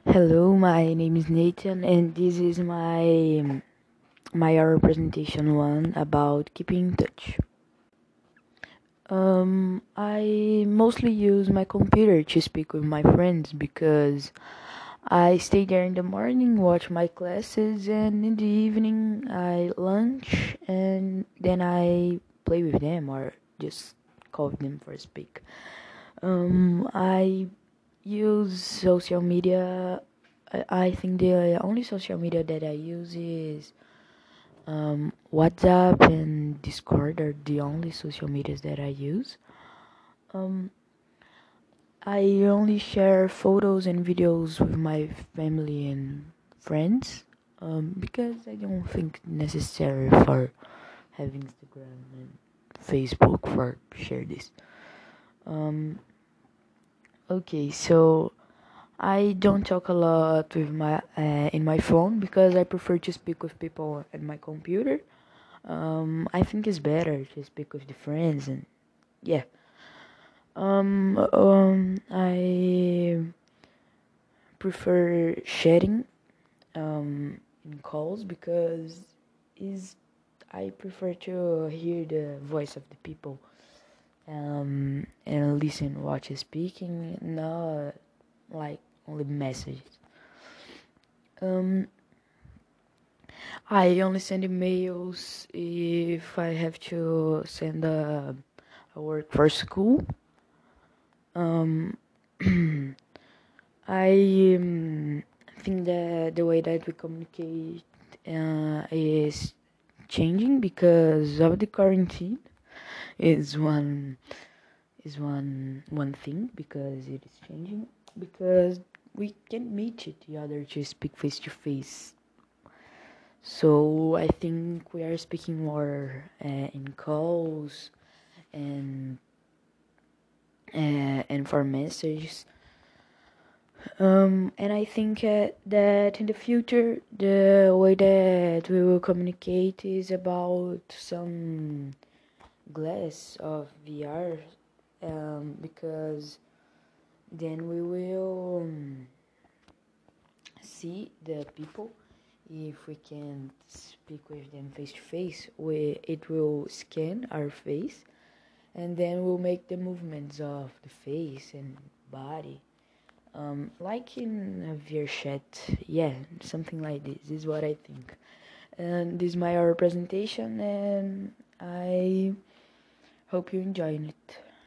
Hello, my name is Nathan, and this is my my representation one about keeping in touch. Um, I mostly use my computer to speak with my friends because I stay there in the morning, watch my classes, and in the evening I lunch, and then I play with them or just call them for speak. Um, I use social media. I think the only social media that I use is um, WhatsApp and Discord are the only social medias that I use. Um, I only share photos and videos with my family and friends um, because I don't think necessary for having Instagram and Facebook for share this. Um, okay, so I don't talk a lot with my uh, in my phone because I prefer to speak with people at my computer. Um, I think it's better to speak with the friends and yeah. Um, um, I prefer sharing um, in calls because is I prefer to hear the voice of the people um, and listen what is speaking, not like only messages. Um, I only send emails if I have to send a, a work for school. Um, I um, think that the way that we communicate uh, is changing because of the quarantine. Is one is one one thing because it is changing because we can't meet each other to speak face to face. So I think we are speaking more uh, in calls and uh, and for messages. Um, and I think uh, that in the future, the way that we will communicate is about some glass of VR, um, because then we will um, see the people. If we can speak with them face to face, we it will scan our face, and then we'll make the movements of the face and body um, like in a VR chat, yeah, something like this. is what I think. And this is my representation, and I hope you enjoyed it.